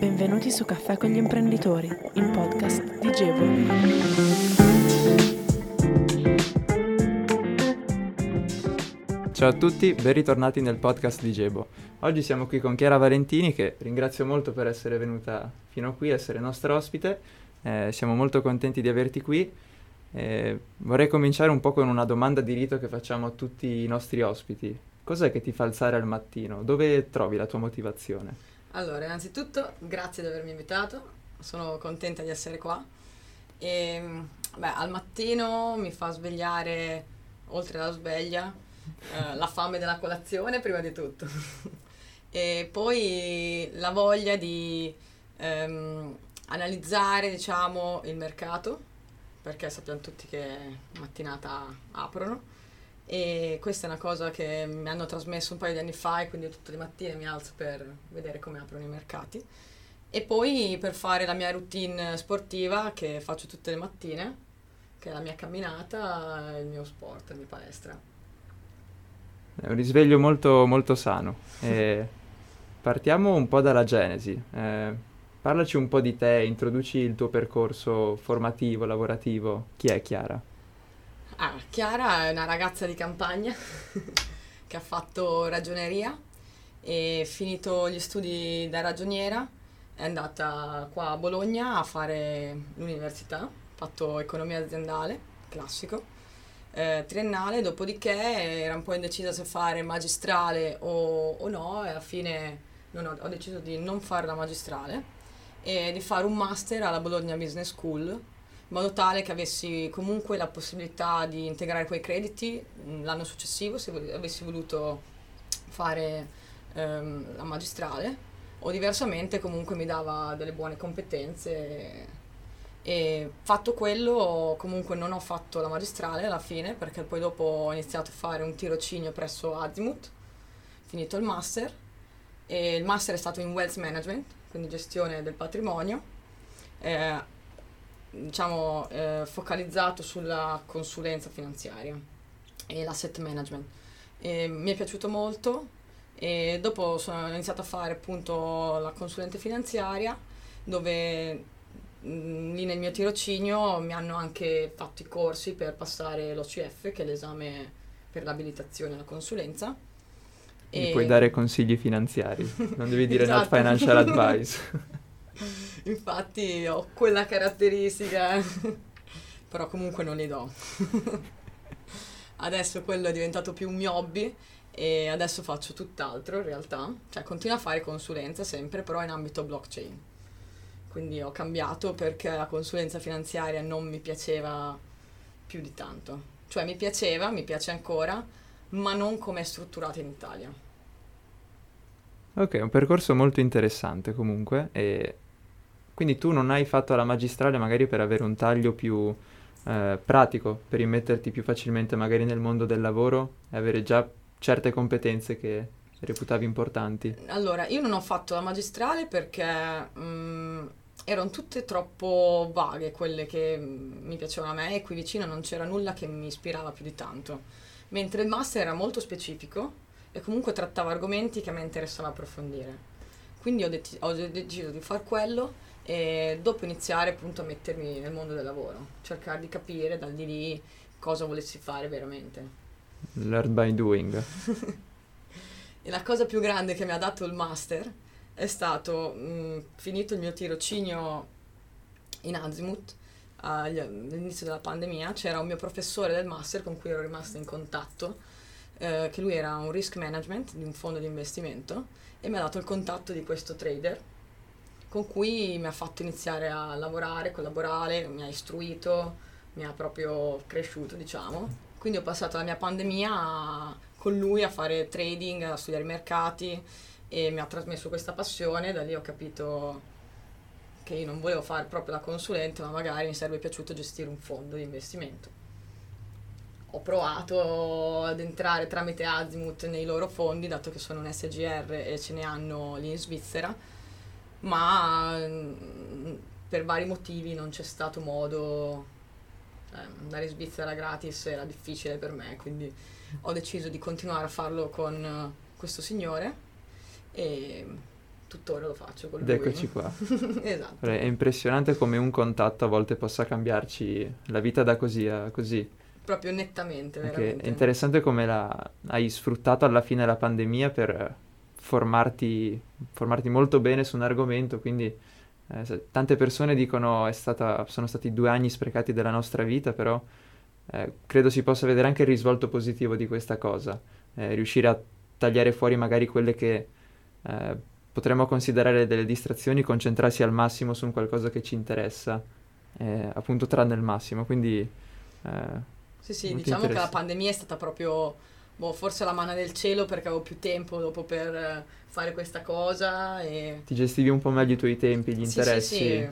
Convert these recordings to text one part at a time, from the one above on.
Benvenuti su Caffè con gli imprenditori, il podcast di Gebo. Ciao a tutti, ben ritornati nel podcast di Gebo. Oggi siamo qui con Chiara Valentini che ringrazio molto per essere venuta fino a qui, essere nostra ospite. Eh, siamo molto contenti di averti qui. Eh, vorrei cominciare un po' con una domanda di rito che facciamo a tutti i nostri ospiti. Cos'è che ti fa alzare al mattino? Dove trovi la tua motivazione? Allora, innanzitutto grazie di avermi invitato, sono contenta di essere qua. E, beh, al mattino mi fa svegliare, oltre alla sveglia, eh, la fame della colazione prima di tutto. e poi la voglia di ehm, analizzare, diciamo, il mercato, perché sappiamo tutti che mattinata aprono e questa è una cosa che mi hanno trasmesso un paio di anni fa e quindi tutte le mattine mi alzo per vedere come aprono i mercati. E poi per fare la mia routine sportiva che faccio tutte le mattine che è la mia camminata il mio sport, la mia palestra. È un risveglio molto, molto sano. E partiamo un po' dalla genesi. Eh, parlaci un po' di te, introduci il tuo percorso formativo, lavorativo. Chi è Chiara? Ah, Chiara è una ragazza di campagna che ha fatto ragioneria e finito gli studi da ragioniera è andata qua a Bologna a fare l'università, ha fatto economia aziendale, classico, eh, triennale, dopodiché era un po' indecisa se fare magistrale o, o no e alla fine ho, ho deciso di non fare la magistrale e di fare un master alla Bologna Business School in modo tale che avessi comunque la possibilità di integrare quei crediti mm, l'anno successivo se avessi voluto fare ehm, la magistrale o diversamente comunque mi dava delle buone competenze. E fatto quello comunque non ho fatto la magistrale alla fine perché poi dopo ho iniziato a fare un tirocinio presso Azimuth finito il master. E il master è stato in wealth management quindi gestione del patrimonio. Eh, diciamo, eh, focalizzato sulla consulenza finanziaria e l'asset management. E mi è piaciuto molto e dopo sono iniziato a fare appunto la consulente finanziaria dove mh, mm, lì nel mio tirocinio mi hanno anche fatto i corsi per passare l'OCF che è l'esame per l'abilitazione alla consulenza. E... Puoi dare consigli finanziari, non devi dire esatto. not financial advice. Infatti ho quella caratteristica, però comunque non li do. adesso quello è diventato più un mio hobby e adesso faccio tutt'altro in realtà, cioè continuo a fare consulenza sempre, però in ambito blockchain. Quindi ho cambiato perché la consulenza finanziaria non mi piaceva più di tanto. Cioè mi piaceva, mi piace ancora, ma non come è strutturata in Italia. Ok, un percorso molto interessante comunque e quindi tu non hai fatto la magistrale magari per avere un taglio più eh, pratico, per immetterti più facilmente magari nel mondo del lavoro e avere già certe competenze che reputavi importanti? Allora, io non ho fatto la magistrale perché mh, mm, erano tutte troppo vaghe quelle che mm, mi piacevano a me e qui vicino non c'era nulla che mi ispirava più di tanto. Mentre il master era molto specifico e comunque trattava argomenti che a me interessava approfondire. Quindi ho, de- ho deciso di fare quello e dopo iniziare appunto a mettermi nel mondo del lavoro, cercare di capire da di lì cosa volessi fare veramente. Learn by doing. e la cosa più grande che mi ha dato il master è stato, mh, mm, finito il mio tirocinio in Azimuth, all'inizio della pandemia, c'era un mio professore del master con cui ero rimasta in contatto, eh, che lui era un risk management di un fondo di investimento e mi ha dato il contatto di questo trader con cui mi ha fatto iniziare a lavorare, collaborare, mi ha istruito, mi ha proprio cresciuto, diciamo. Quindi ho passato la mia pandemia con lui a fare trading, a studiare i mercati e mi ha trasmesso questa passione, da lì ho capito che io non volevo fare proprio la consulente, ma magari mi sarebbe piaciuto gestire un fondo di investimento. Ho provato ad entrare tramite Azimuth nei loro fondi, dato che sono un SGR e ce ne hanno lì in Svizzera, ma mm, per vari motivi non c'è stato modo eh, andare in Svizzera gratis era difficile per me quindi ho deciso di continuare a farlo con questo signore e tuttora lo faccio con Ed lui. eccoci qua. esatto. È impressionante come un contatto a volte possa cambiarci la vita da così a così. Proprio nettamente, veramente. è interessante come la, hai sfruttato alla fine la pandemia per formarti, formarti molto bene su un argomento, quindi eh, tante persone dicono è stata, sono stati due anni sprecati della nostra vita, però eh, credo si possa vedere anche il risvolto positivo di questa cosa, eh, riuscire a tagliare fuori magari quelle che eh, potremmo considerare delle distrazioni, concentrarsi al massimo su un qualcosa che ci interessa, eh, appunto trarne il massimo, quindi... eh, Sì, sì, diciamo che la pandemia è stata proprio, boh, forse la mano del cielo perché avevo più tempo dopo per eh, fare questa cosa e... ti gestivi un po' meglio i tuoi tempi, gli Sì, interessi. Sì, sì,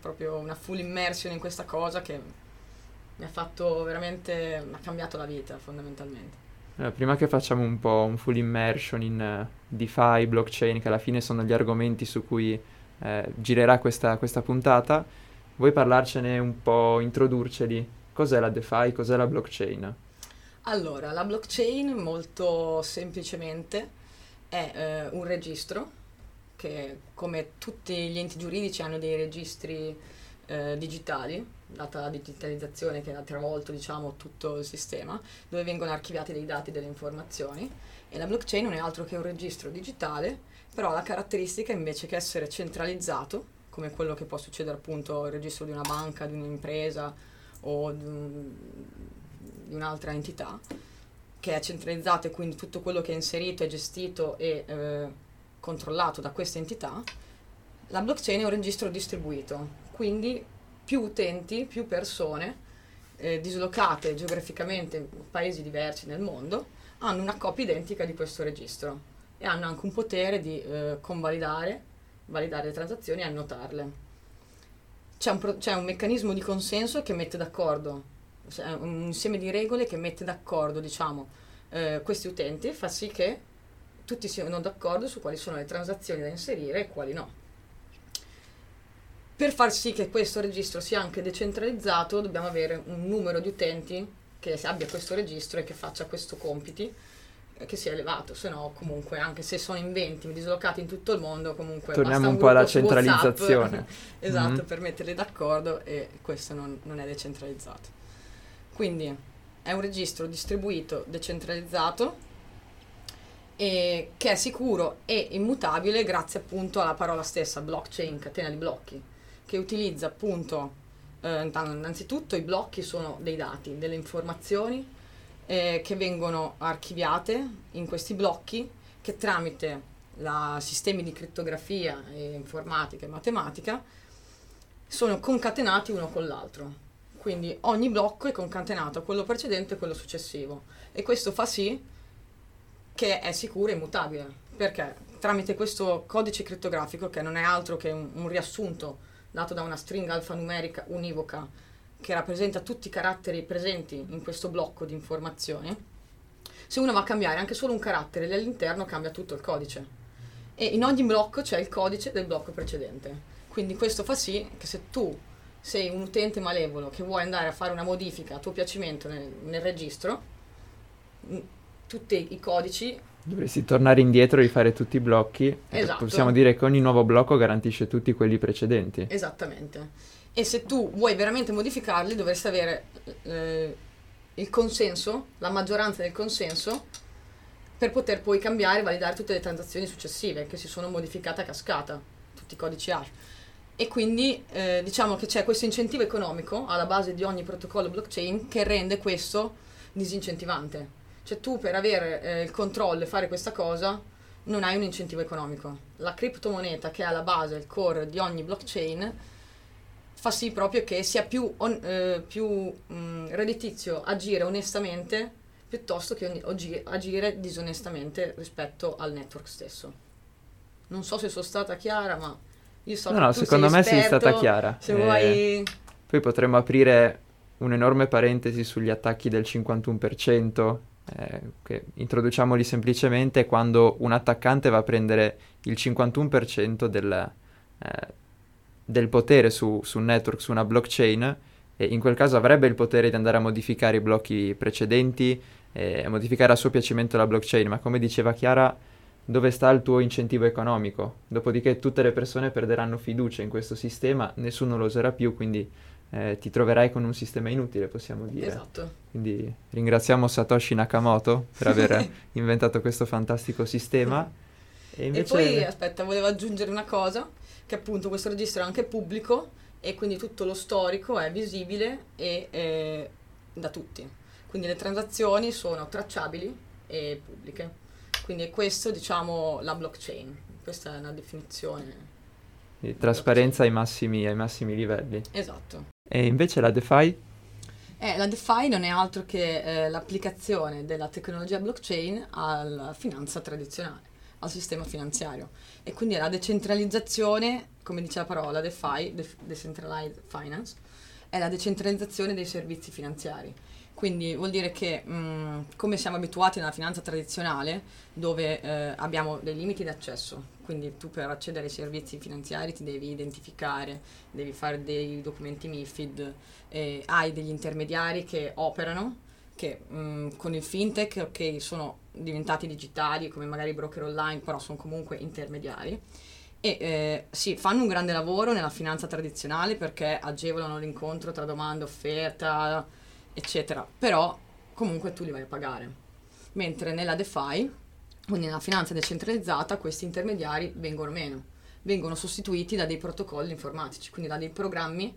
proprio una full immersion in questa cosa che mi ha fatto veramente, mi ha cambiato la vita fondamentalmente. Eh, prima che facciamo un po' un full immersion in eh, DeFi, blockchain, che alla fine sono gli argomenti su cui eh, girerà questa, questa puntata, vuoi parlarcene un po', introdurceli? Cos'è la DeFi, cos'è la blockchain? Allora, la blockchain molto semplicemente è eh, un registro che come tutti gli enti giuridici hanno dei registri eh, digitali, data la digitalizzazione che ha travolto diciamo, tutto il sistema, dove vengono archiviati dei dati, delle informazioni. E la blockchain non è altro che un registro digitale, però ha la caratteristica invece che essere centralizzato, come quello che può succedere appunto il registro di una banca, di un'impresa o di, un- di un'altra entità, che è centralizzato e quindi tutto quello che è inserito è gestito e eh, controllato da questa entità, la blockchain è un registro distribuito, quindi più utenti, più persone eh, dislocate geograficamente in paesi diversi nel mondo hanno una copia identica di questo registro e hanno anche un potere di eh, convalidare, validare le transazioni e annotarle. C'è un, pro- c'è un meccanismo di consenso che mette d'accordo, un insieme di regole che mette d'accordo, diciamo, eh, questi utenti e fa sì che tutti siano d'accordo su quali sono le transazioni da inserire e quali no. Per far sì che questo registro sia anche decentralizzato, dobbiamo avere un numero di utenti che abbia questo registro e che faccia questo compiti eh, che sia elevato, se no comunque anche se sono in 20 dislocati in tutto il mondo comunque Torniamo basta un po' alla su WhatsApp, centralizzazione. esatto, Mhm. per metterli d'accordo e questo non, non è decentralizzato. Quindi è un registro distribuito, decentralizzato che è sicuro e immutabile grazie appunto alla parola stessa, blockchain, catena di blocchi, che utilizza appunto eh, innanzitutto i blocchi sono dei dati, delle informazioni eh, che vengono archiviate in questi blocchi che tramite la- sistemi di crittografia e informatica e matematica sono concatenati uno con l'altro. Quindi ogni blocco è concatenato a quello precedente e quello successivo. E questo fa sì che è sicuro e immutabile. Perché tramite questo codice crittografico, che non è altro che un, un riassunto dato da una stringa alfanumerica univoca che rappresenta tutti i caratteri presenti in questo blocco di informazioni, se uno va a cambiare anche solo un carattere lì all'interno cambia tutto il codice. E in ogni blocco c'è il codice del blocco precedente. Quindi questo fa sì che se tu sei un utente malevolo che vuoi andare a fare una modifica a tuo piacimento nel, nel registro, mh, tutti i codici Dovresti tornare indietro e rifare tutti i blocchi. Esatto. Possiamo dire che ogni nuovo blocco garantisce tutti quelli precedenti. Esattamente. E se tu vuoi veramente modificarli, dovresti avere eh, il consenso, la maggioranza del consenso, per poter poi cambiare e validare tutte le transazioni successive che si sono modificate a cascata, tutti i codici hash. E quindi eh, diciamo che c'è questo incentivo economico alla base di ogni protocollo blockchain che rende questo disincentivante. Cioè tu per avere eh, il controllo e fare questa cosa non hai un incentivo economico. La criptomoneta che è alla base, il core di ogni blockchain, fa sì proprio che sia più, on- eh, più mh, redditizio agire onestamente piuttosto che oggi- agire disonestamente rispetto al network stesso. Non so se sono stata chiara, ma io so No, no, secondo sei me sei esperto, stata chiara. Se Eh, vuoi... Poi potremmo aprire un'enorme parentesi sugli attacchi del 51%, eh, che introduciamoli semplicemente quando un attaccante va a prendere il 51% del, eh, del potere su, su un network, su una blockchain, e in quel caso avrebbe il potere di andare a modificare i blocchi precedenti, e a modificare a suo piacimento la blockchain, ma come diceva Chiara, dove sta il tuo incentivo economico. Dopodiché tutte le persone perderanno fiducia in questo sistema, nessuno lo userà più, quindi eh, ti troverai con un sistema inutile, possiamo dire. Esatto. Quindi ringraziamo Satoshi Nakamoto per aver inventato questo fantastico sistema. E, invece... e poi, aspetta, volevo aggiungere una cosa, che appunto questo registro è anche pubblico e quindi tutto lo storico è visibile e eh, da tutti. Quindi le transazioni sono tracciabili e pubbliche. Quindi è questo, diciamo, la blockchain. Questa è una definizione. Di trasparenza ai massimi, ai massimi livelli. Esatto. E invece la DeFi? Eh, la DeFi non è altro che eh, l'applicazione della tecnologia blockchain alla finanza tradizionale, al sistema finanziario. E quindi è la decentralizzazione, come dice la parola DeFi, Decentralized Finance, è la decentralizzazione dei servizi finanziari. Quindi vuol dire che mh, mm, come siamo abituati nella finanza tradizionale, dove eh, abbiamo dei limiti d'accesso, quindi tu per accedere ai servizi finanziari ti devi identificare, devi fare dei documenti MIFID, eh, hai degli intermediari che operano, che mh, mm, con il fintech ok sono diventati digitali come magari broker online, però sono comunque intermediari. E eh, sì, fanno un grande lavoro nella finanza tradizionale perché agevolano l'incontro tra domanda e offerta, eccetera, però comunque tu li vai a pagare. Mentre nella DeFi, quindi nella finanza decentralizzata, questi intermediari vengono meno, vengono sostituiti da dei protocolli informatici, quindi da dei programmi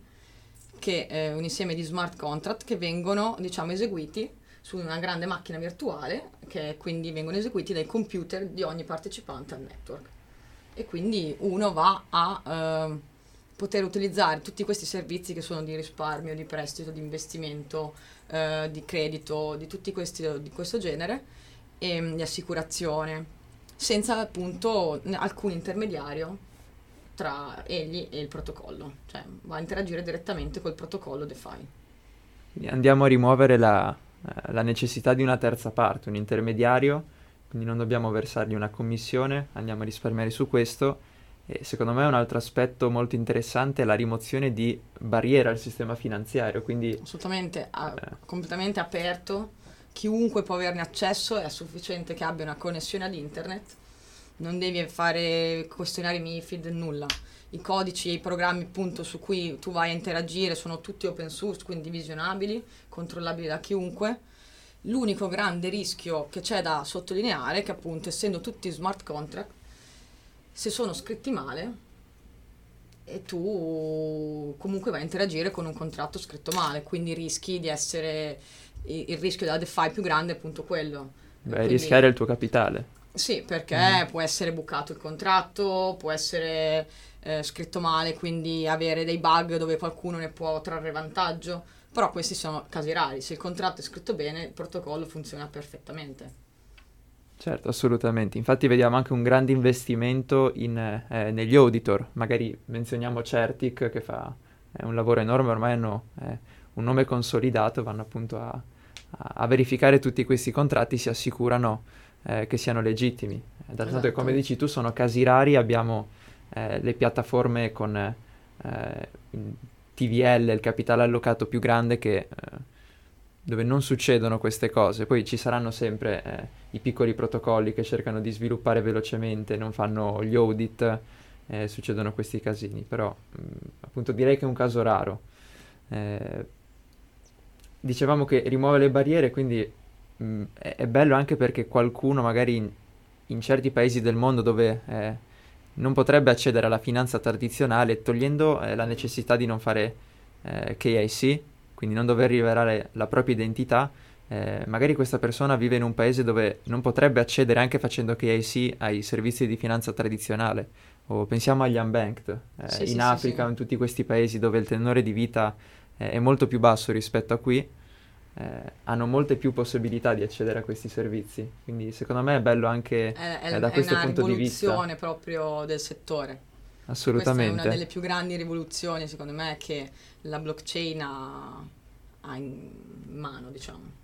che eh, un insieme di smart contract che vengono, diciamo, eseguiti su una grande macchina virtuale che quindi vengono eseguiti dai computer di ogni partecipante al network. E quindi uno va a eh, poter utilizzare tutti questi servizi che sono di risparmio, di prestito, di investimento, eh, di credito, di tutti questi di questo genere, e mm, di assicurazione, senza appunto alcun intermediario tra egli e il protocollo, cioè va a interagire direttamente col protocollo DeFi. Andiamo a rimuovere la, eh, la necessità di una terza parte, un intermediario, quindi non dobbiamo versargli una commissione, andiamo a risparmiare su questo e secondo me un altro aspetto molto interessante è la rimozione di barriere al sistema finanziario, quindi... Assolutamente, a, eh. completamente aperto, chiunque può averne accesso, è sufficiente che abbia una connessione ad internet, non devi fare questionari MIFID, nulla. I codici e i programmi appunto su cui tu vai a interagire sono tutti open source, quindi visionabili, controllabili da chiunque. L'unico grande rischio che c'è da sottolineare è che appunto essendo tutti smart contract, se sono scritti male e tu comunque vai a interagire con un contratto scritto male, quindi rischi di essere il rischio della DeFi più grande è appunto quello. Beh, quindi, rischiare il tuo capitale. Sì, perché mm. può essere bucato il contratto, può essere eh, scritto male, quindi avere dei bug dove qualcuno ne può trarre vantaggio, però questi sono casi rari, se il contratto è scritto bene il protocollo funziona perfettamente. Certo, assolutamente. Infatti vediamo anche un grande investimento in, eh, negli auditor. Magari menzioniamo Certic che fa eh, un lavoro enorme, ormai hanno eh, un nome consolidato, vanno appunto a, a, verificare tutti questi contratti, si assicurano eh, che siano legittimi. D'altro esatto. come dici tu, sono casi rari, abbiamo eh, le piattaforme con eh, TVL, il capitale allocato più grande che dove non succedono queste cose. Poi ci saranno sempre eh, i piccoli protocolli che cercano di sviluppare velocemente, non fanno gli audit, eh, succedono questi casini, però mh, mm, appunto direi che è un caso raro. Eh, dicevamo che rimuove le barriere, quindi mh, mm, è, è, bello anche perché qualcuno magari in, in certi paesi del mondo dove eh, non potrebbe accedere alla finanza tradizionale, togliendo eh, la necessità di non fare eh, KIC, quindi non dover rivelare la propria identità, eh, magari questa persona vive in un paese dove non potrebbe accedere anche facendo KIC ai servizi di finanza tradizionale. O pensiamo agli unbanked, eh, sì, in sì, Africa o sì, in tutti questi paesi dove il tenore di vita eh, è molto più basso rispetto a qui, eh, hanno molte più possibilità di accedere a questi servizi. Quindi secondo me è bello anche è, è, da questo punto di vista. È una rivoluzione proprio del settore. Assolutamente. Questa è una delle più grandi rivoluzioni, secondo me, che la blockchain ha, ha in mano, diciamo.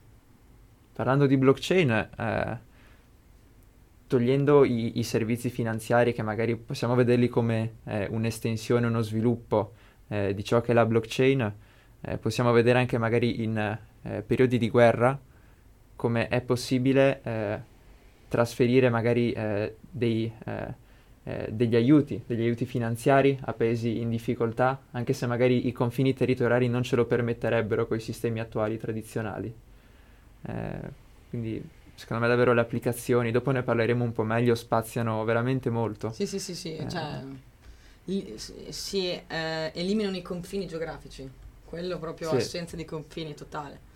Parlando di blockchain, eh, togliendo i, i, servizi finanziari che magari possiamo vederli come eh, un'estensione, uno sviluppo eh, di ciò che è la blockchain, eh, possiamo vedere anche magari in eh, periodi di guerra come è possibile eh, trasferire magari dei, eh, eh, degli aiuti, degli aiuti finanziari a paesi in difficoltà, anche se magari i confini territoriali non ce lo permetterebbero con i sistemi attuali tradizionali. Eh, quindi secondo me davvero le applicazioni, dopo ne parleremo un po' meglio, spaziano veramente molto. Sì, sì, sì, sì, eh. cioè li, si eh, eliminano i confini geografici, quello proprio sì. assenza di confini totale.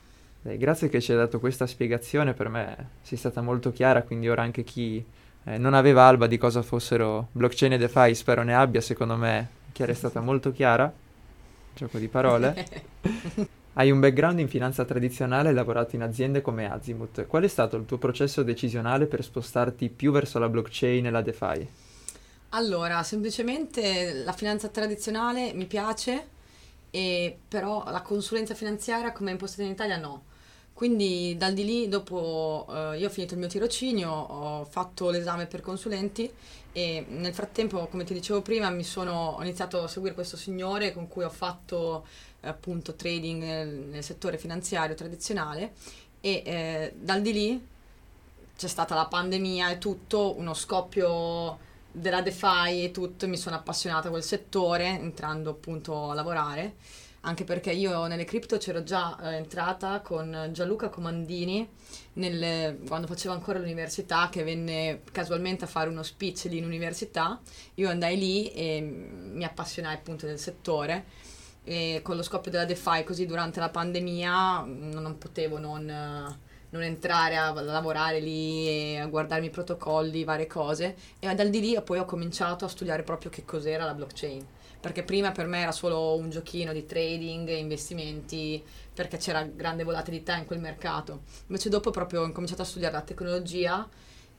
Beh, grazie che ci hai dato questa spiegazione, per me sei stata molto chiara, quindi ora anche chi eh, non aveva alba di cosa fossero blockchain e DeFi, spero ne abbia, secondo me Chiara è stata molto chiara, gioco di parole. Hai un background in finanza tradizionale e lavorato in aziende come Azimut. Qual è stato il tuo processo decisionale per spostarti più verso la blockchain e la DeFi? Allora, semplicemente la finanza tradizionale mi piace, però la consulenza finanziaria come è impostata in Italia no. Quindi dal di lì, dopo eh, io ho finito il mio tirocinio, ho fatto l'esame per consulenti e nel frattempo, come ti dicevo prima, sono, ho iniziato a seguire questo signore con cui ho fatto appunto trading nel, nel settore finanziario tradizionale e eh, dal di lì c'è stata la pandemia e tutto, uno scoppio della DeFi e tutto, mi sono appassionata a quel settore entrando appunto a lavorare, anche perché io nelle cripto c'ero già eh, entrata con Gianluca Comandini nel, quando facevo ancora l'università che venne casualmente a fare uno speech lì in università, io andai lì e mi appassionai appunto del settore. E con lo scoppio della DeFi così durante la pandemia non potevo non, non entrare a lavorare lì a guardarmi i protocolli, varie cose. E dal di lì poi ho cominciato a studiare proprio che cos'era la blockchain perché prima per me era solo un giochino di trading, investimenti, perché c'era grande volatilità in quel mercato. Invece dopo proprio ho cominciato a studiare la tecnologia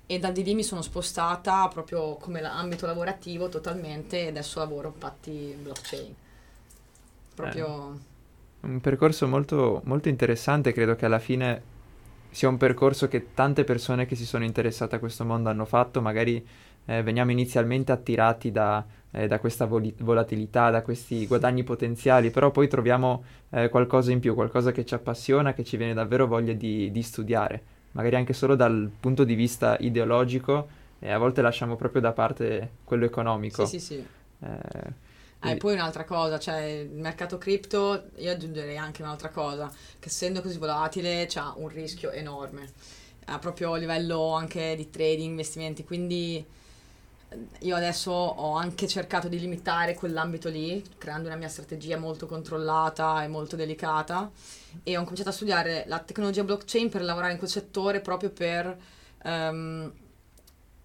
e dal di lì mi sono spostata proprio come ambito lavorativo totalmente e adesso lavoro infatti blockchain. Proprio... Eh, un percorso molto, molto interessante, credo che alla fine sia un percorso che tante persone che si sono interessate a questo mondo hanno fatto, magari eh, veniamo inizialmente attirati da, eh, da questa vol- volatilità, da questi guadagni potenziali, però poi troviamo eh, qualcosa in più, qualcosa che ci appassiona, che ci viene davvero voglia di, di studiare, magari anche solo dal punto di vista ideologico e a volte lasciamo proprio da parte quello economico. Sì, sì, sì. Eh, e eh, poi un'altra cosa, cioè il mercato cripto, io aggiungerei anche un'altra cosa, che essendo così volatile c'ha un rischio enorme, eh, proprio a livello anche di trading, investimenti, quindi eh, io adesso ho anche cercato di limitare quell'ambito lì, creando una mia strategia molto controllata e molto delicata e ho cominciato a studiare la tecnologia blockchain per lavorare in quel settore proprio per um,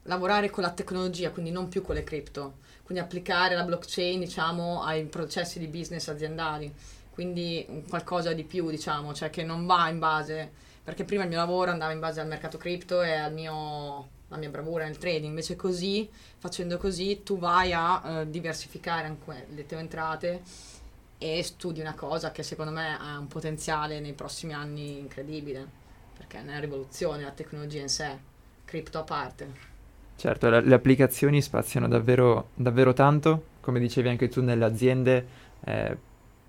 lavorare con la tecnologia, quindi non più con le cripto. Quindi applicare la blockchain diciamo ai processi di business aziendali, quindi qualcosa di più diciamo, cioè che non va in base, perché prima il mio lavoro andava in base al mercato cripto e al mio, alla mia bravura nel trading, invece così, facendo così, tu vai a uh, diversificare anche le tue entrate e studi una cosa che secondo me ha un potenziale nei prossimi anni incredibile, perché è una rivoluzione la tecnologia in sé, cripto a parte. Certo, le, le applicazioni spaziano davvero, davvero, tanto, come dicevi anche tu nelle aziende, eh,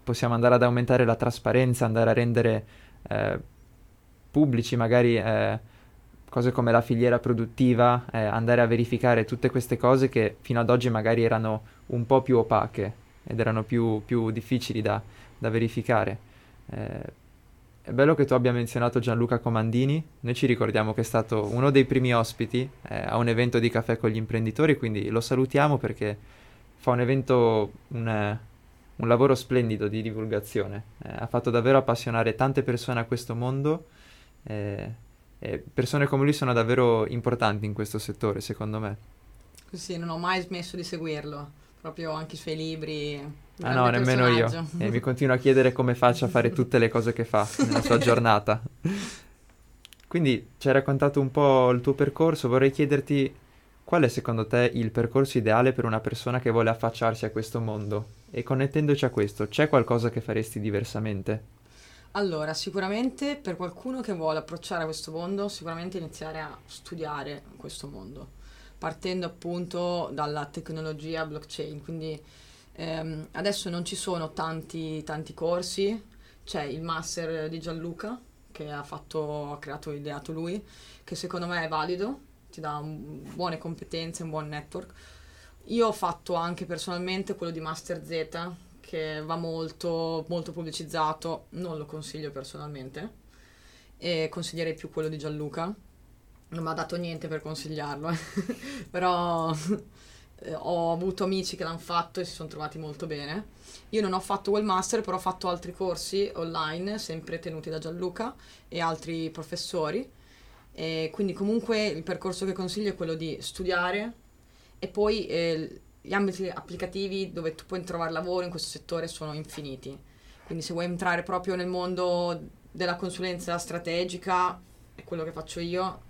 possiamo andare ad aumentare la trasparenza, andare a rendere eh, pubblici magari eh, cose come la filiera produttiva, eh, andare a verificare tutte queste cose che fino ad oggi magari erano un po' più opache ed erano più, più difficili da, da verificare. Eh, è bello che tu abbia menzionato Gianluca Comandini, noi ci ricordiamo che è stato uno dei primi ospiti eh, a un evento di caffè con gli imprenditori, quindi lo salutiamo perché fa un evento, un, un lavoro splendido di divulgazione, eh, ha fatto davvero appassionare tante persone a questo mondo eh, persone come lui sono davvero importanti in questo settore, secondo me. Sì, non ho mai smesso di seguirlo, proprio anche i suoi libri Ah no, nemmeno io. E mi continuo a chiedere come faccia a fare tutte le cose che fa nella sua giornata. Quindi ci hai raccontato un po' il tuo percorso, vorrei chiederti qual è secondo te il percorso ideale per una persona che vuole affacciarsi a questo mondo? E connettendoci a questo, c'è qualcosa che faresti diversamente? Allora, sicuramente per qualcuno che vuole approcciare a questo mondo, sicuramente iniziare a studiare questo mondo, partendo appunto dalla tecnologia blockchain, quindi Um, adesso non ci sono tanti, tanti corsi, c'è il master di Gianluca che ha, fatto, ha creato e ideato lui, che secondo me è valido ti dà un- buone competenze, un buon network. Io ho fatto anche personalmente quello di Master Z, che va molto, molto pubblicizzato, non lo consiglio personalmente, e consiglierei più quello di Gianluca. Non mi ha dato niente per consigliarlo, eh. però eh, ho avuto amici che l'hanno fatto e si sono trovati molto bene. Io non ho fatto quel master, però ho fatto altri corsi online, sempre tenuti da Gianluca e altri professori. E quindi comunque il percorso che consiglio è quello di studiare e poi eh, gli ambiti applicativi dove tu puoi trovare lavoro in questo settore sono infiniti. Quindi se vuoi entrare proprio nel mondo della consulenza strategica, è quello che faccio io,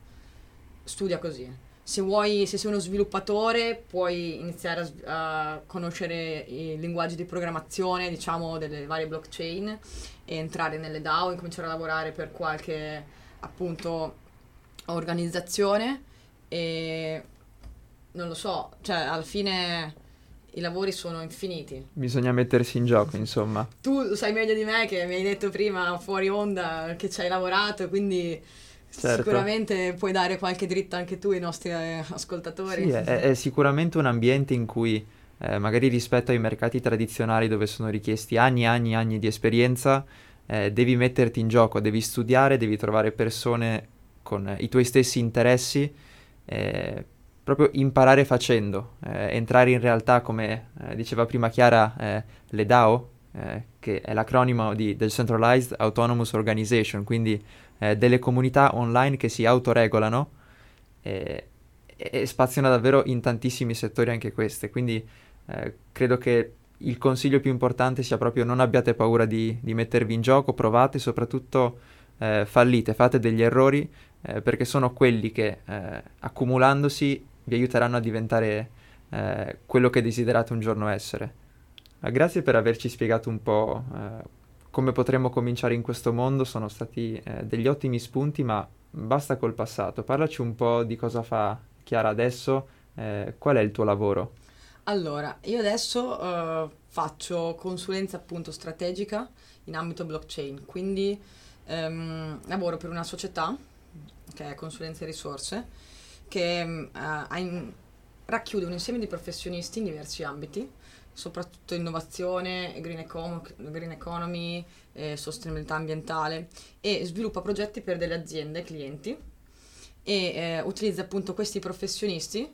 studia così. Se vuoi, se sei uno sviluppatore, puoi iniziare a, a conoscere i linguaggi di programmazione, diciamo, delle varie blockchain e entrare nelle DAO e cominciare a lavorare per qualche, appunto, organizzazione e non lo so, cioè alla fine i lavori sono infiniti. Bisogna mettersi in gioco, insomma. Tu sai meglio di me che mi hai detto prima fuori onda che ci hai lavorato, quindi Certo. sicuramente puoi dare qualche dritta anche tu ai nostri eh, ascoltatori. Sì, è, è sicuramente un ambiente in cui, eh, magari rispetto ai mercati tradizionali dove sono richiesti anni e anni e anni di esperienza, eh, devi metterti in gioco, devi studiare, devi trovare persone con i tuoi stessi interessi, eh, proprio imparare facendo, eh, entrare in realtà, come eh, diceva prima Chiara, eh, le DAO, eh, che è l'acronimo di Decentralized Autonomous Organization, quindi eh, delle comunità online che si autoregolano e, e spaziano davvero in tantissimi settori anche queste. Quindi eh, credo che il consiglio più importante sia proprio non abbiate paura di, di mettervi in gioco, provate, soprattutto eh, fallite, fate degli errori eh, perché sono quelli che eh, accumulandosi vi aiuteranno a diventare eh, quello che desiderate un giorno essere. Eh, grazie per averci spiegato un po' eh, come potremmo cominciare in questo mondo, sono stati eh, degli ottimi spunti, ma basta col passato. Parlaci un po' di cosa fa Chiara adesso, eh, qual è il tuo lavoro? Allora, io adesso eh, faccio consulenza appunto strategica in ambito blockchain, quindi ehm, lavoro per una società che è Consulenza e Risorse, che ha in- racchiude un insieme di professionisti in diversi ambiti, soprattutto innovazione, green, econo- green economy, eh, sostenibilità ambientale e sviluppa progetti per delle aziende clienti e eh, utilizza appunto questi professionisti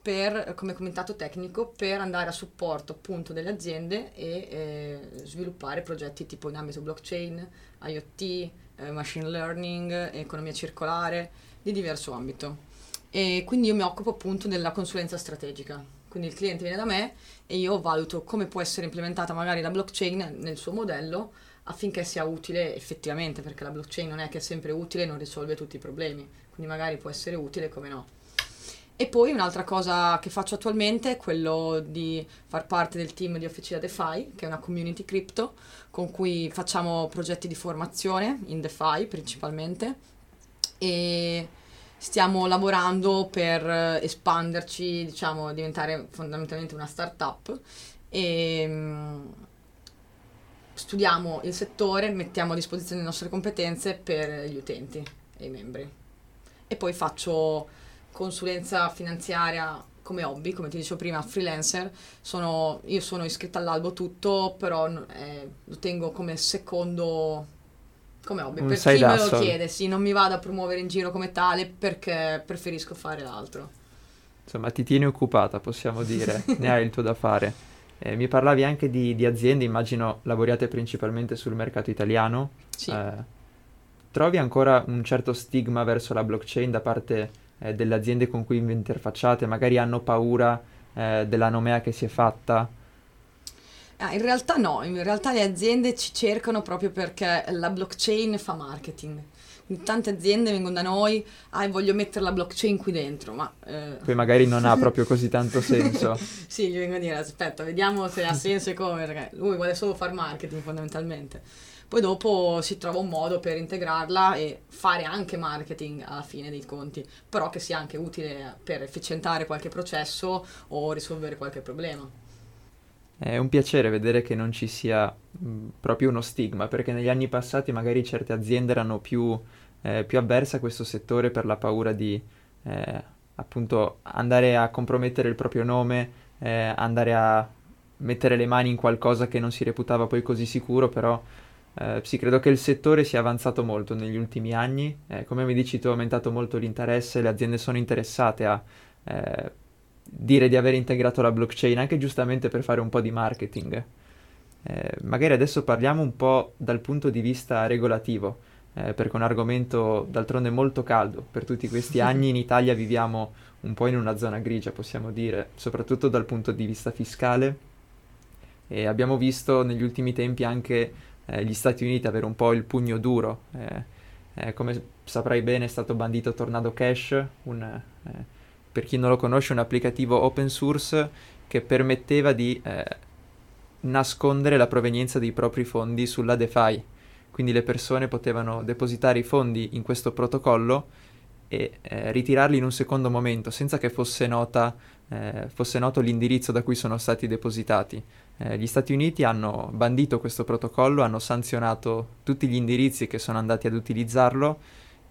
per, come comitato tecnico per andare a supporto appunto delle aziende e eh, sviluppare progetti tipo in ambito blockchain, IoT, eh, machine learning, economia circolare, di diverso ambito. E quindi io mi occupo appunto della consulenza strategica. Quindi il cliente viene da me e io valuto come può essere implementata magari la blockchain nel suo modello affinché sia utile effettivamente, perché la blockchain non è che è sempre utile e non risolve tutti i problemi, quindi magari può essere utile come no. E poi un'altra cosa che faccio attualmente è quello di far parte del team di Officina DeFi, che è una community crypto con cui facciamo progetti di formazione in DeFi principalmente e stiamo lavorando per eh, espanderci, diciamo, diventare fondamentalmente una startup e mm, studiamo il settore, mettiamo a disposizione le nostre competenze per gli utenti e i membri. E poi faccio consulenza finanziaria come hobby, come ti dicevo prima, freelancer. Sono, io sono iscritta all'albo tutto, però eh, lo tengo come secondo come hobby. Un per chi me lo chiede, sì, non mi vado a promuovere in giro come tale perché preferisco fare altro. Insomma, ti tieni occupata, possiamo dire, ne hai il tuo da fare. Eh, mi parlavi anche di, di aziende, immagino lavoriate principalmente sul mercato italiano. Sì. Eh, trovi ancora un certo stigma verso la blockchain da parte eh, delle aziende con cui vi interfacciate? Magari hanno paura eh, della nomea che si è fatta? Ah, in realtà no, in realtà le aziende ci cercano proprio perché la blockchain fa marketing. Quindi tante aziende vengono da noi, ah voglio mettere la blockchain qui dentro, ma... eh, Poi magari non ha proprio così tanto senso. sì, gli vengo a dire, aspetta, vediamo se ha senso e come, perché lui vuole solo fare marketing fondamentalmente. Poi dopo si trova un modo per integrarla e fare anche marketing alla fine dei conti, però che sia anche utile per efficientare qualche processo o risolvere qualche problema. È un piacere vedere che non ci sia mh, proprio uno stigma, perché negli anni passati magari certe aziende erano più, eh, più avverse a questo settore per la paura di eh, appunto andare a compromettere il proprio nome, eh, andare a mettere le mani in qualcosa che non si reputava poi così sicuro, però eh, sì, credo che il settore sia avanzato molto negli ultimi anni, eh, come mi dici tu è aumentato molto l'interesse, le aziende sono interessate a eh, dire di aver integrato la blockchain anche giustamente per fare un po' di marketing. Eh, magari adesso parliamo un po' dal punto di vista regolativo, eh, perché è un argomento d'altronde molto caldo. Per tutti questi anni in Italia viviamo un po' in una zona grigia, possiamo dire, soprattutto dal punto di vista fiscale. E abbiamo visto negli ultimi tempi anche eh, gli Stati Uniti avere un po' il pugno duro. Eh, eh come saprai bene è stato bandito Tornado Cash, un, eh, per chi non lo conosce un applicativo open source che permetteva di eh, nascondere la provenienza dei propri fondi sulla DeFi. Quindi le persone potevano depositare i fondi in questo protocollo e eh, ritirarli in un secondo momento senza che fosse, nota, eh, fosse noto l'indirizzo da cui sono stati depositati. Eh, gli Stati Uniti hanno bandito questo protocollo, hanno sanzionato tutti gli indirizzi che sono andati ad utilizzarlo,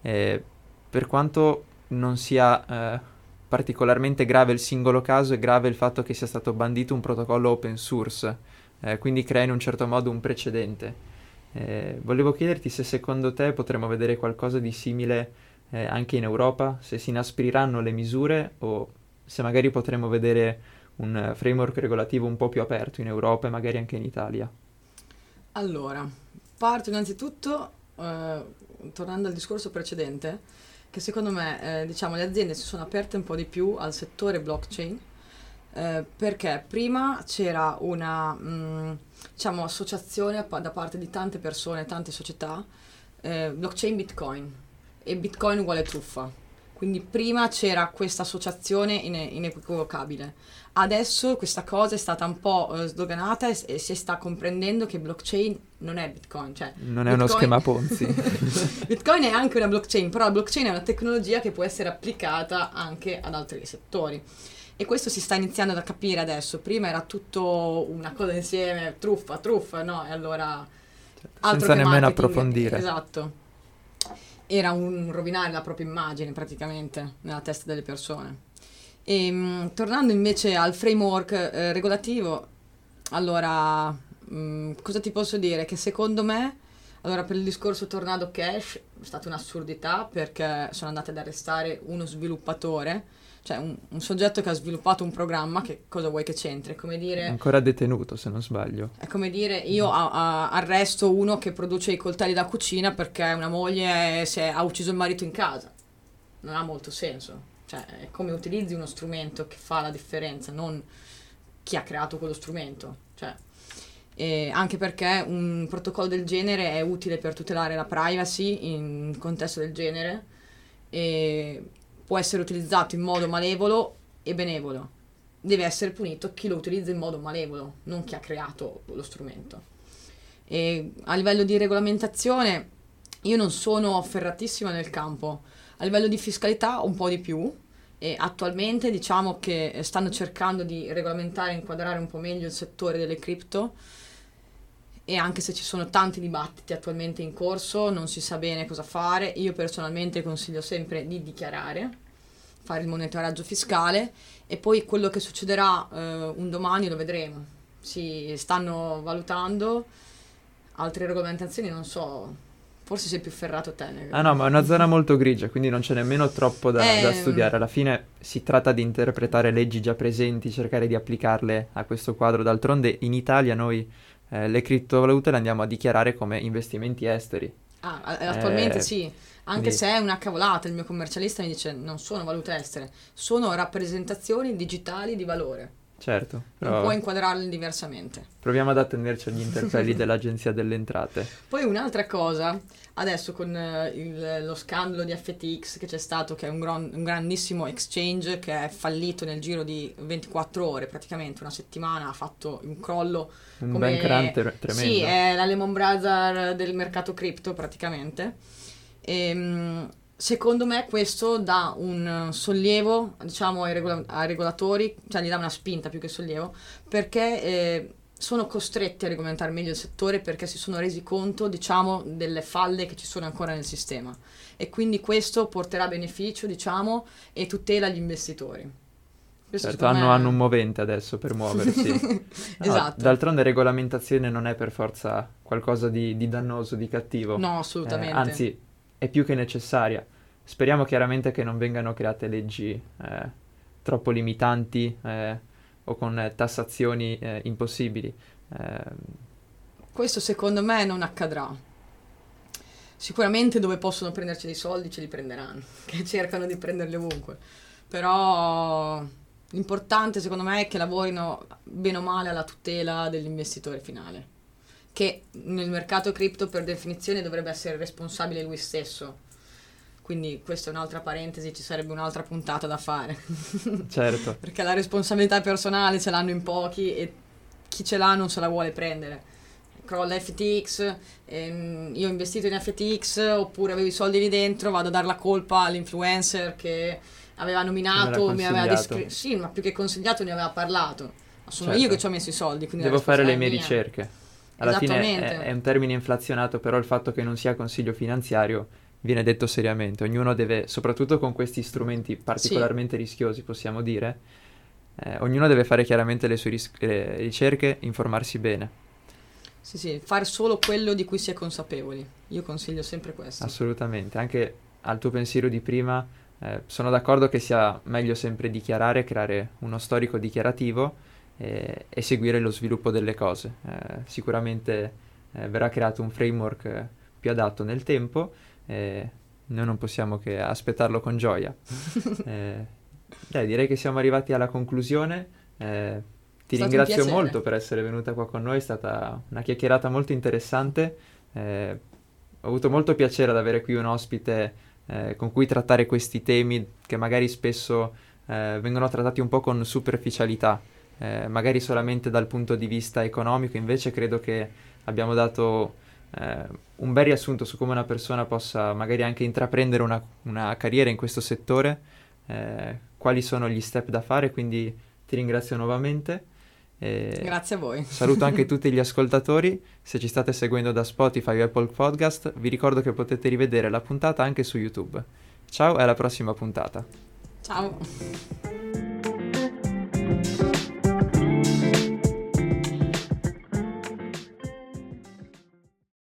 per quanto non sia eh, particolarmente grave il singolo caso, è grave il fatto che sia stato bandito un protocollo open source, eh, quindi crea in un certo modo un precedente. Eh, volevo chiederti se secondo te potremmo vedere qualcosa di simile eh, anche in Europa, se si inaspiriranno le misure o se magari potremmo vedere un framework regolativo un po' più aperto in Europa e magari anche in Italia. Allora, parto innanzitutto, eh, tornando al discorso precedente, che secondo me eh, diciamo, le aziende si sono aperte un po' di più al settore blockchain eh, perché prima c'era una mh, mm, diciamo, associazione da parte di tante persone, tante società, eh, blockchain Bitcoin e Bitcoin uguale truffa. Quindi prima c'era questa associazione ine- inequivocabile. Adesso questa cosa è stata un po' eh, sdoganata e, e, si sta comprendendo che blockchain non è Bitcoin. Cioè non è uno schema Ponzi. Bitcoin è anche una blockchain, però la blockchain è una tecnologia che può essere applicata anche ad altri settori. E questo si sta iniziando a capire adesso. Prima era tutto una cosa insieme, truffa, truffa, no? E allora... Cioè, senza nemmeno approfondire. Esatto. Era un rovinare la propria immagine praticamente nella testa delle persone. E, ehm, mh, tornando invece al framework eh, regolativo, allora, mh, mm, cosa ti posso dire? Che secondo me, allora per il discorso Tornado Cash è stata un'assurdità perché sono andate ad arrestare uno sviluppatore cioè un, un, soggetto che ha sviluppato un programma, che cosa vuoi che c'entri? È come dire... Ancora detenuto, se non sbaglio. È come dire, io a, a, arresto uno che produce i coltelli da cucina perché una moglie è, ha ucciso il marito in casa. Non ha molto senso. Cioè, è come utilizzi uno strumento che fa la differenza, non chi ha creato quello strumento. Cioè, e anche perché un protocollo del genere è utile per tutelare la privacy in un contesto del genere e può essere utilizzato in modo malevolo e benevolo. Deve essere punito chi lo utilizza in modo malevolo, non chi ha creato lo strumento. E a livello di regolamentazione, io non sono afferratissima nel campo. A livello di fiscalità, un po' di più. E attualmente diciamo che stanno cercando di regolamentare e inquadrare un po' meglio il settore delle cripto e anche se ci sono tanti dibattiti attualmente in corso, non si sa bene cosa fare. Io personalmente consiglio sempre di dichiarare, fare il monitoraggio fiscale e poi quello che succederà eh, un domani lo vedremo. Si stanno valutando altre regolamentazioni, non so, forse sei più ferrato te. Ah no, ma è una zona molto grigia, quindi non c'è nemmeno troppo da, eh, da studiare. Alla fine si tratta di interpretare leggi già presenti, cercare di applicarle a questo quadro. D'altronde in Italia noi eh, le criptovalute le andiamo a dichiarare come investimenti esteri. Ah, attualmente eh, sì, anche quindi... se è una cavolata, il mio commercialista mi dice non sono valute estere, sono rappresentazioni digitali di valore. Certo. Però... Non puoi inquadrarle diversamente. Proviamo ad attenerci agli interpelli dell'Agenzia delle Entrate. Poi un'altra cosa, adesso con uh, il, lo scandalo di FTX che c'è stato, che è un, gran, un, grandissimo exchange che è fallito nel giro di 24 ore, praticamente una settimana, ha fatto un crollo. Un come... bank run ter- tremendo. Sì, è la Lehman Brothers del mercato cripto praticamente. E, um, secondo me questo dà un sollievo diciamo ai, regola- ai, regolatori, cioè gli dà una spinta più che sollievo, perché eh, sono costretti a regolamentare meglio il settore perché si sono resi conto, diciamo, delle falle che ci sono ancora nel sistema e quindi questo porterà beneficio, diciamo, e tutela gli investitori. Questo certo, hanno, me... hanno, un movente adesso per muoversi. no, esatto. D'altronde regolamentazione non è per forza qualcosa di, di dannoso, di cattivo. No, assolutamente. Eh, anzi, è più che necessaria. Speriamo chiaramente che non vengano create leggi eh, troppo limitanti eh, o con tassazioni eh, impossibili. Ehm, questo secondo me non accadrà. Sicuramente dove possono prenderci dei soldi ce li prenderanno, che cercano di prenderli ovunque. Però l'importante secondo me è che lavorino bene o male alla tutela dell'investitore finale, che nel mercato cripto per definizione dovrebbe essere responsabile lui stesso. Quindi questa è un'altra parentesi, ci sarebbe un'altra puntata da fare. Certo. Perché la responsabilità personale ce l'hanno in pochi e chi ce l'ha non se la vuole prendere crolla FTX, ehm, io ho investito in FTX oppure avevo i soldi lì dentro, vado a dare la colpa all'influencer che aveva nominato, mi aveva descritto, sì, ma più che consigliato ne aveva parlato. Ma sono certo. io che ci ho messo i soldi. Devo fare le mie ricerche. Alla fine è, è un termine inflazionato, però il fatto che non sia consiglio finanziario viene detto seriamente. Ognuno deve, soprattutto con questi strumenti particolarmente sì. rischiosi, possiamo dire, eh, ognuno deve fare chiaramente le sue ris- le ricerche, informarsi bene. Sì, sì, fare solo quello di cui si è consapevoli. Io consiglio sempre questo. Assolutamente, anche al tuo pensiero di prima, eh, sono d'accordo che sia meglio sempre dichiarare, creare uno storico dichiarativo eh, e seguire lo sviluppo delle cose. Eh, sicuramente eh, verrà creato un framework più adatto nel tempo e noi non possiamo che aspettarlo con gioia. Eh, dai, direi che siamo arrivati alla conclusione. Eh, ti ringrazio molto per essere venuta qua con noi, è stata una chiacchierata molto interessante. Eh, ho avuto molto piacere ad avere qui un ospite eh, con cui trattare questi temi che magari spesso eh, vengono trattati un po' con superficialità, eh, magari solamente dal punto di vista economico, invece credo che abbiamo dato eh, un bel riassunto su come una persona possa magari anche intraprendere una, una carriera in questo settore, eh, quali sono gli step da fare, quindi ti ringrazio nuovamente. Grazie a voi. Saluto anche tutti gli ascoltatori. Se ci state seguendo da Spotify o Apple Podcast, vi ricordo che potete rivedere la puntata anche su YouTube. Ciao e alla prossima puntata. Ciao.